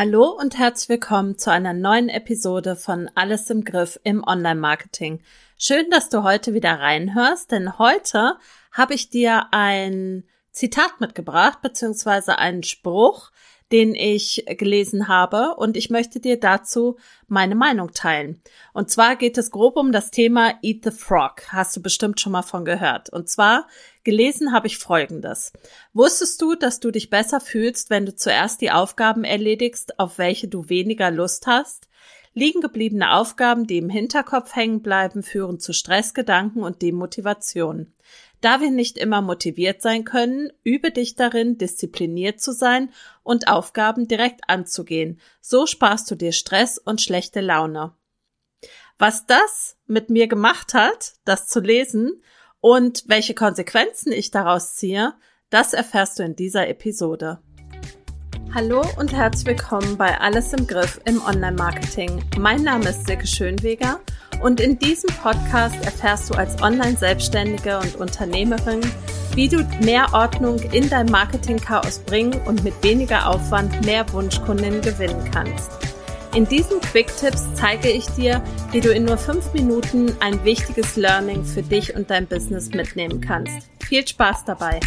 Hallo und herzlich willkommen zu einer neuen Episode von Alles im Griff im Online-Marketing. Schön, dass du heute wieder reinhörst, denn heute habe ich dir ein Zitat mitgebracht, beziehungsweise einen Spruch, den ich gelesen habe und ich möchte dir dazu meine Meinung teilen. Und zwar geht es grob um das Thema Eat the Frog. Hast du bestimmt schon mal von gehört. Und zwar gelesen habe ich Folgendes. Wusstest du, dass du dich besser fühlst, wenn du zuerst die Aufgaben erledigst, auf welche du weniger Lust hast? Liegen gebliebene Aufgaben, die im Hinterkopf hängen bleiben, führen zu Stressgedanken und Demotivation. Da wir nicht immer motiviert sein können, übe dich darin, diszipliniert zu sein und Aufgaben direkt anzugehen. So sparst du dir Stress und schlechte Laune. Was das mit mir gemacht hat, das zu lesen und welche Konsequenzen ich daraus ziehe, das erfährst du in dieser Episode. Hallo und herzlich willkommen bei Alles im Griff im Online-Marketing. Mein Name ist Silke Schönweger und in diesem Podcast erfährst du als Online-Selbstständige und Unternehmerin, wie du mehr Ordnung in dein Marketing-Chaos bringen und mit weniger Aufwand mehr Wunschkundinnen gewinnen kannst. In diesen Quick-Tipps zeige ich dir, wie du in nur fünf Minuten ein wichtiges Learning für dich und dein Business mitnehmen kannst. Viel Spaß dabei!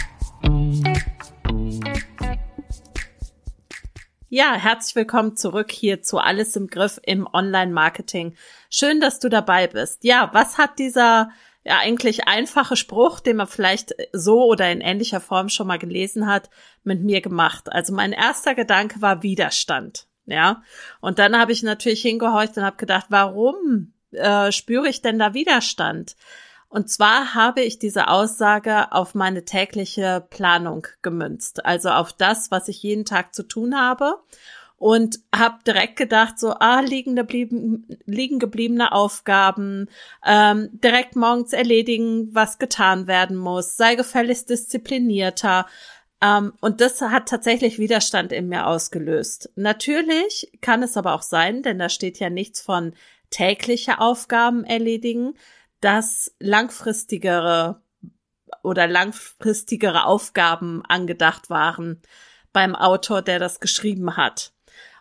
Ja, herzlich willkommen zurück hier zu Alles im Griff im Online-Marketing. Schön, dass du dabei bist. Ja, was hat dieser ja eigentlich einfache Spruch, den man vielleicht so oder in ähnlicher Form schon mal gelesen hat, mit mir gemacht? Also mein erster Gedanke war Widerstand. Ja, und dann habe ich natürlich hingehorcht und habe gedacht, warum äh, spüre ich denn da Widerstand? Und zwar habe ich diese Aussage auf meine tägliche Planung gemünzt, also auf das, was ich jeden Tag zu tun habe. Und habe direkt gedacht, so, ah, liegen, geblieben, liegen gebliebene Aufgaben, ähm, direkt morgens erledigen, was getan werden muss, sei gefälligst disziplinierter. Ähm, und das hat tatsächlich Widerstand in mir ausgelöst. Natürlich kann es aber auch sein, denn da steht ja nichts von tägliche Aufgaben erledigen, dass langfristigere oder langfristigere Aufgaben angedacht waren beim Autor, der das geschrieben hat.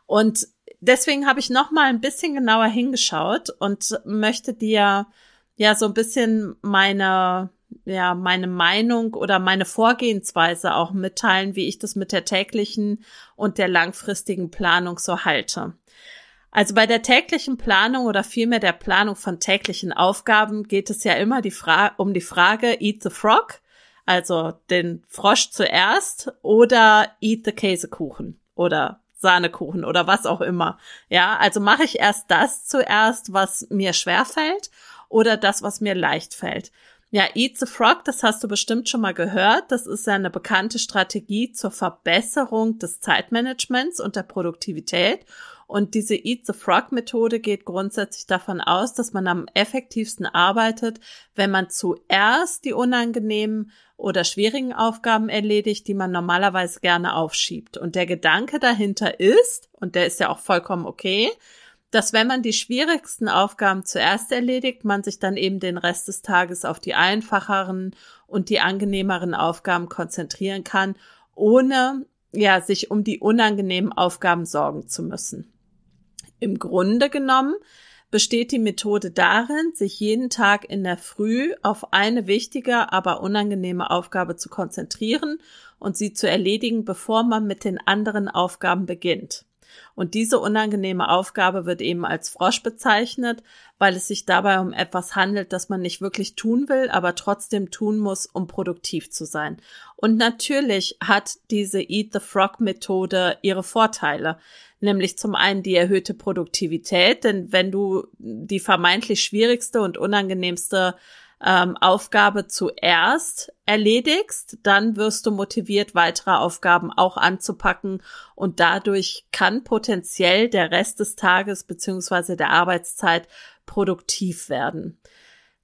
Und deswegen habe ich noch mal ein bisschen genauer hingeschaut und möchte dir ja so ein bisschen meine ja meine Meinung oder meine Vorgehensweise auch mitteilen, wie ich das mit der täglichen und der langfristigen Planung so halte. Also bei der täglichen Planung oder vielmehr der Planung von täglichen Aufgaben geht es ja immer die um die Frage Eat the Frog, also den Frosch zuerst oder Eat the Käsekuchen oder Sahnekuchen oder was auch immer. Ja, also mache ich erst das zuerst, was mir schwer fällt oder das, was mir leicht fällt. Ja, Eat the Frog, das hast du bestimmt schon mal gehört. Das ist ja eine bekannte Strategie zur Verbesserung des Zeitmanagements und der Produktivität. Und diese Eat the Frog Methode geht grundsätzlich davon aus, dass man am effektivsten arbeitet, wenn man zuerst die unangenehmen oder schwierigen Aufgaben erledigt, die man normalerweise gerne aufschiebt. Und der Gedanke dahinter ist, und der ist ja auch vollkommen okay, dass wenn man die schwierigsten Aufgaben zuerst erledigt, man sich dann eben den Rest des Tages auf die einfacheren und die angenehmeren Aufgaben konzentrieren kann, ohne ja, sich um die unangenehmen Aufgaben sorgen zu müssen. Im Grunde genommen besteht die Methode darin, sich jeden Tag in der Früh auf eine wichtige, aber unangenehme Aufgabe zu konzentrieren und sie zu erledigen, bevor man mit den anderen Aufgaben beginnt. Und diese unangenehme Aufgabe wird eben als Frosch bezeichnet, weil es sich dabei um etwas handelt, das man nicht wirklich tun will, aber trotzdem tun muss, um produktiv zu sein. Und natürlich hat diese Eat the Frog Methode ihre Vorteile nämlich zum einen die erhöhte Produktivität, denn wenn du die vermeintlich schwierigste und unangenehmste ähm, Aufgabe zuerst erledigst, dann wirst du motiviert, weitere Aufgaben auch anzupacken und dadurch kann potenziell der Rest des Tages beziehungsweise der Arbeitszeit produktiv werden.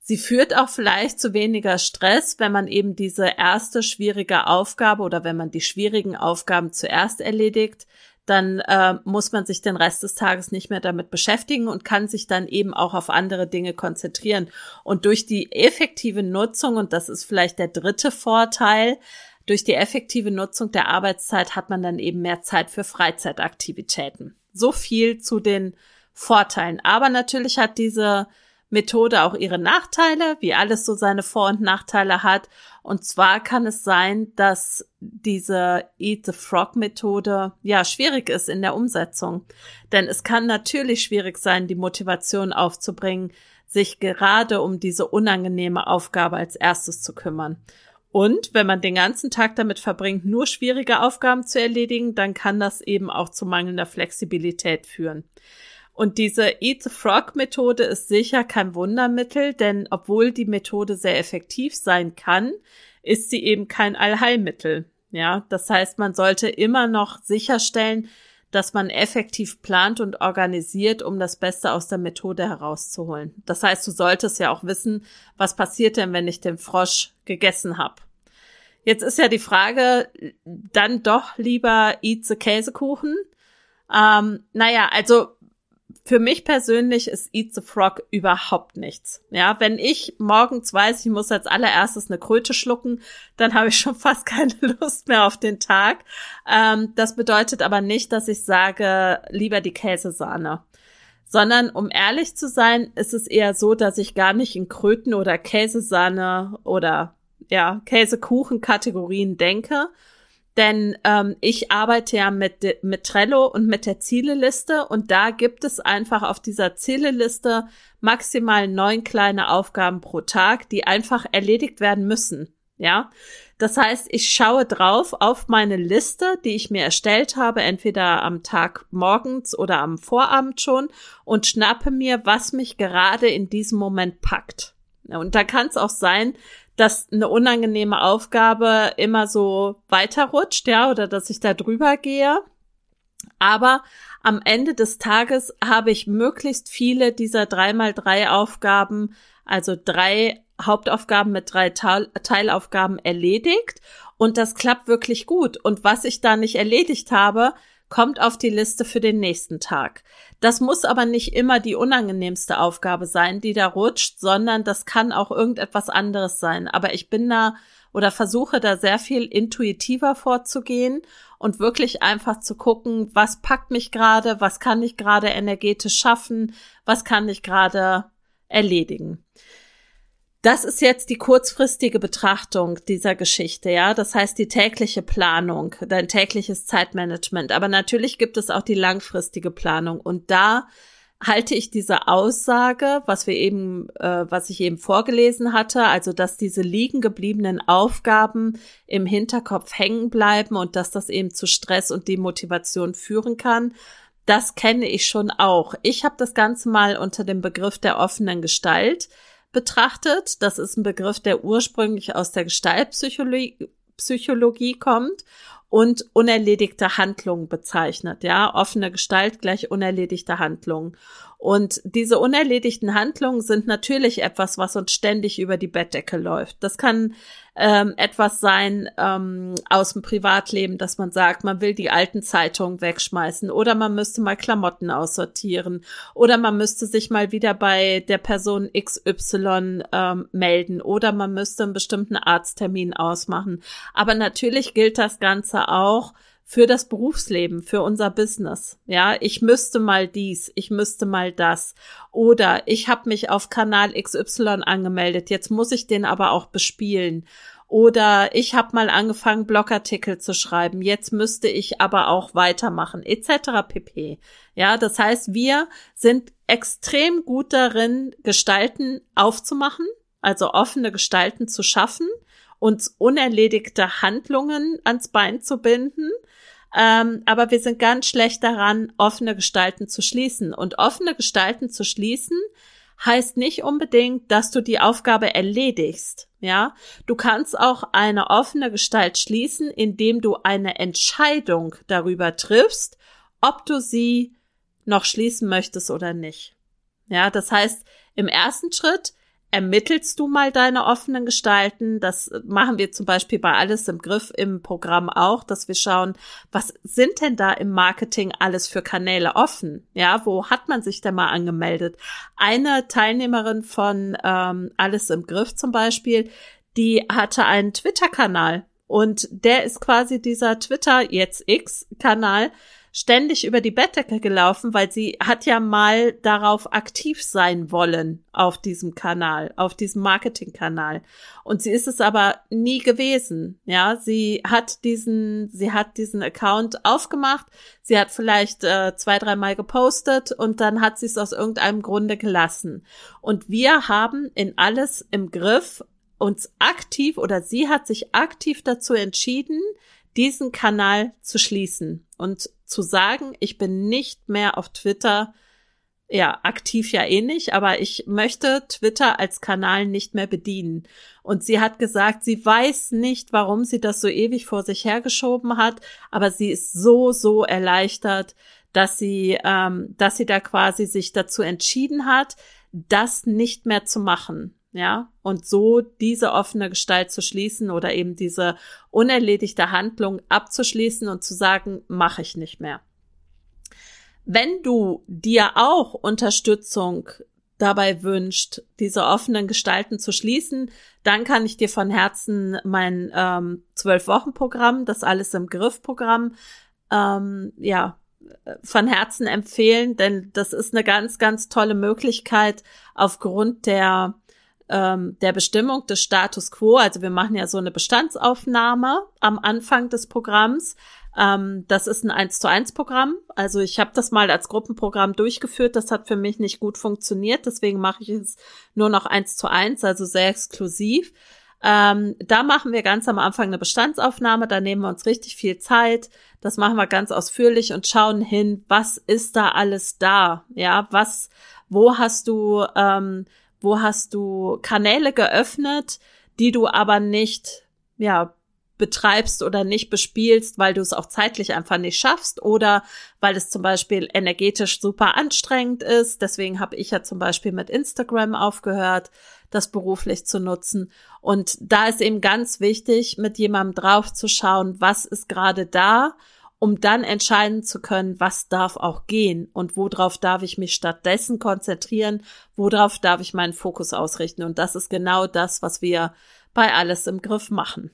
Sie führt auch vielleicht zu weniger Stress, wenn man eben diese erste schwierige Aufgabe oder wenn man die schwierigen Aufgaben zuerst erledigt, dann äh, muss man sich den Rest des Tages nicht mehr damit beschäftigen und kann sich dann eben auch auf andere Dinge konzentrieren. Und durch die effektive Nutzung, und das ist vielleicht der dritte Vorteil, Durch die effektive Nutzung der Arbeitszeit hat man dann eben mehr Zeit für Freizeitaktivitäten. So viel zu den Vorteilen. Aber natürlich hat diese Methode auch ihre Nachteile, wie alles so seine Vor- und Nachteile hat. Und zwar kann es sein, dass diese Eat the Frog Methode ja schwierig ist in der Umsetzung. Denn es kann natürlich schwierig sein, die Motivation aufzubringen, sich gerade um diese unangenehme Aufgabe als erstes zu kümmern. Und wenn man den ganzen Tag damit verbringt, nur schwierige Aufgaben zu erledigen, dann kann das eben auch zu mangelnder Flexibilität führen. Und diese Eat the Frog Methode ist sicher kein Wundermittel, denn obwohl die Methode sehr effektiv sein kann, ist sie eben kein Allheilmittel. Ja, das heißt, man sollte immer noch sicherstellen, dass man effektiv plant und organisiert, um das Beste aus der Methode herauszuholen. Das heißt, du solltest ja auch wissen, was passiert denn, wenn ich den Frosch gegessen habe. Jetzt ist ja die Frage, dann doch lieber eat the Käsekuchen. Ähm, naja, also für mich persönlich ist Eat the Frog überhaupt nichts. Ja, wenn ich morgens weiß, ich muss als allererstes eine Kröte schlucken, dann habe ich schon fast keine Lust mehr auf den Tag. Ähm, das bedeutet aber nicht, dass ich sage, lieber die Käsesahne. Sondern, um ehrlich zu sein, ist es eher so, dass ich gar nicht in Kröten oder Käsesahne oder ja, Käsekuchen-Kategorien denke, denn ähm, ich arbeite ja mit, mit Trello und mit der Zieleliste und da gibt es einfach auf dieser Zieleliste maximal neun kleine Aufgaben pro Tag, die einfach erledigt werden müssen. Ja, das heißt, ich schaue drauf auf meine Liste, die ich mir erstellt habe, entweder am Tag morgens oder am Vorabend schon und schnappe mir, was mich gerade in diesem Moment packt. Und da kann es auch sein, dass eine unangenehme Aufgabe immer so weiterrutscht, ja, oder dass ich da drüber gehe. Aber am Ende des Tages habe ich möglichst viele dieser drei mal drei Aufgaben, also drei Hauptaufgaben mit drei Teilaufgaben erledigt. Und das klappt wirklich gut. Und was ich da nicht erledigt habe, kommt auf die Liste für den nächsten Tag. Das muss aber nicht immer die unangenehmste Aufgabe sein, die da rutscht, sondern das kann auch irgendetwas anderes sein. Aber ich bin da oder versuche da sehr viel intuitiver vorzugehen und wirklich einfach zu gucken, was packt mich gerade, was kann ich gerade energetisch schaffen, was kann ich gerade erledigen. Das ist jetzt die kurzfristige Betrachtung dieser Geschichte, ja. Das heißt die tägliche Planung, dein tägliches Zeitmanagement. Aber natürlich gibt es auch die langfristige Planung. Und da halte ich diese Aussage, was wir eben, äh, was ich eben vorgelesen hatte, also dass diese liegen gebliebenen Aufgaben im Hinterkopf hängen bleiben und dass das eben zu Stress und Demotivation führen kann. Das kenne ich schon auch. Ich habe das Ganze mal unter dem Begriff der offenen Gestalt betrachtet. Das ist ein Begriff, der ursprünglich aus der Gestaltpsychologie Psychologie kommt und unerledigte Handlungen bezeichnet. Ja, offene Gestalt gleich unerledigte Handlungen. Und diese unerledigten Handlungen sind natürlich etwas, was uns ständig über die Bettdecke läuft. Das kann ähm, etwas sein ähm, aus dem Privatleben, dass man sagt, man will die alten Zeitungen wegschmeißen oder man müsste mal Klamotten aussortieren oder man müsste sich mal wieder bei der Person XY ähm, melden oder man müsste einen bestimmten Arzttermin ausmachen. Aber natürlich gilt das Ganze auch für das Berufsleben, für unser Business. Ja, ich müsste mal dies, ich müsste mal das. Oder ich habe mich auf Kanal XY angemeldet, jetzt muss ich den aber auch bespielen. Oder ich habe mal angefangen, Blogartikel zu schreiben, jetzt müsste ich aber auch weitermachen, etc. pp. Ja, das heißt, wir sind extrem gut darin, Gestalten aufzumachen, also offene Gestalten zu schaffen, uns unerledigte Handlungen ans Bein zu binden ähm, aber wir sind ganz schlecht daran, offene Gestalten zu schließen. Und offene Gestalten zu schließen heißt nicht unbedingt, dass du die Aufgabe erledigst. Ja, du kannst auch eine offene Gestalt schließen, indem du eine Entscheidung darüber triffst, ob du sie noch schließen möchtest oder nicht. Ja, das heißt, im ersten Schritt ermittelst du mal deine offenen Gestalten. Das machen wir zum Beispiel bei Alles im Griff im Programm auch, dass wir schauen, was sind denn da im Marketing alles für Kanäle offen? Ja, wo hat man sich denn mal angemeldet? Eine Teilnehmerin von ähm, Alles im Griff zum Beispiel, die hatte einen Twitter-Kanal Und der ist quasi dieser Twitter, jetzt X-Kanal, ständig über die Bettdecke gelaufen, weil sie hat ja mal darauf aktiv sein wollen auf diesem Kanal, auf diesem Marketingkanal. Und sie ist es aber nie gewesen. Ja, sie hat diesen, sie hat diesen Account aufgemacht. Sie hat vielleicht äh, zwei, dreimal gepostet und dann hat sie es aus irgendeinem Grunde gelassen. Und wir haben in alles im Griff uns aktiv oder sie hat sich aktiv dazu entschieden, diesen Kanal zu schließen und zu sagen, ich bin nicht mehr auf Twitter, ja, aktiv ja eh nicht, aber ich möchte Twitter als Kanal nicht mehr bedienen. Und sie hat gesagt, sie weiß nicht, warum sie das so ewig vor sich hergeschoben hat, aber sie ist so, so erleichtert, dass sie, ähm, dass sie da quasi sich dazu entschieden hat, das nicht mehr zu machen ja, und so diese offene Gestalt zu schließen oder eben diese unerledigte Handlung abzuschließen und zu sagen, mache ich nicht mehr. Wenn du dir auch Unterstützung dabei wünscht, diese offenen Gestalten zu schließen, dann kann ich dir von Herzen mein ähm, Zwölf-Wochen-Programm, das alles im Griff-Programm, ähm, ja, von Herzen empfehlen, denn das ist eine ganz, ganz tolle Möglichkeit aufgrund der ähm, der Bestimmung des Status quo. Also wir machen ja so eine Bestandsaufnahme am Anfang des Programms. Ähm, das ist ein 1 zu 1 Programm. Also ich habe das mal als Gruppenprogramm durchgeführt. Das hat für mich nicht gut funktioniert. Deswegen mache ich es nur noch 1 zu 1, also sehr exklusiv. Ähm, da machen wir ganz am Anfang eine Bestandsaufnahme, da nehmen wir uns richtig viel Zeit. Das machen wir ganz ausführlich und schauen hin, was ist da alles da? Ja, was, wo hast du ähm, wo hast du Kanäle geöffnet, die du aber nicht, ja, betreibst oder nicht bespielst, weil du es auch zeitlich einfach nicht schaffst oder weil es zum Beispiel energetisch super anstrengend ist. Deswegen habe ich ja zum Beispiel mit Instagram aufgehört, das beruflich zu nutzen. Und da ist eben ganz wichtig, mit jemandem drauf zu schauen, was ist gerade da um dann entscheiden zu können, was darf auch gehen und worauf darf ich mich stattdessen konzentrieren, worauf darf ich meinen Fokus ausrichten. Und das ist genau das, was wir bei alles im Griff machen.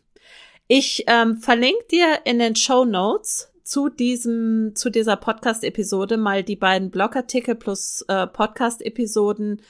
Ich ähm, verlinke dir in den Show Notes zu diesem, zu dieser Podcast-Episode mal die beiden Blogartikel plus äh, Podcast-Episoden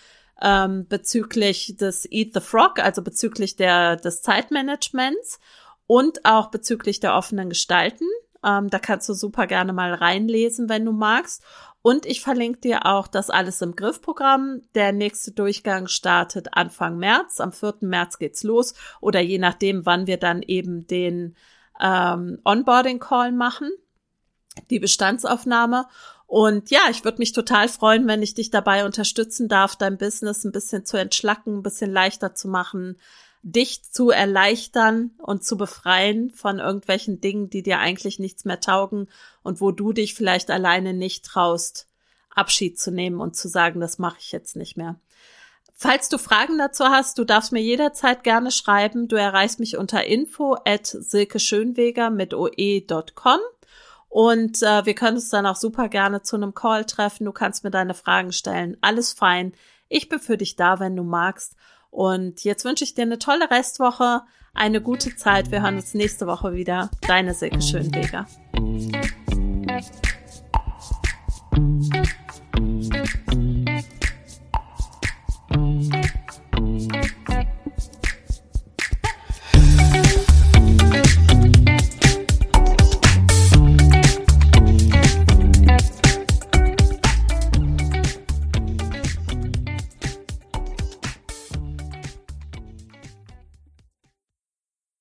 ähm, bezüglich des Eat the Frog, also bezüglich der, des Zeitmanagements und auch bezüglich der offenen Gestalten. Ähm, da kannst du super gerne mal reinlesen, wenn du magst. Und ich verlinke dir auch das Alles im Griff-Programm. Der nächste Durchgang startet Anfang März. Am 4. März geht's los. Oder je nachdem, wann wir dann eben den ähm, Onboarding-Call machen, die Bestandsaufnahme. Und ja, ich würde mich total freuen, wenn ich dich dabei unterstützen darf, dein Business ein bisschen zu entschlacken, ein bisschen leichter zu machen, dich zu erleichtern und zu befreien von irgendwelchen Dingen, die dir eigentlich nichts mehr taugen und wo du dich vielleicht alleine nicht traust, Abschied zu nehmen und zu sagen, das mache ich jetzt nicht mehr. Falls du Fragen dazu hast, du darfst mir jederzeit gerne schreiben. Du erreichst mich unter info at silkeschönweger mit oe.com. Und äh, wir können uns dann auch super gerne zu einem Call treffen. Du kannst mir deine Fragen stellen. Alles fein. Ich bin für dich da, wenn du magst. Und jetzt wünsche ich dir eine tolle Restwoche, eine gute Zeit. Wir hören uns nächste Woche wieder. Deine Silke Schönweger.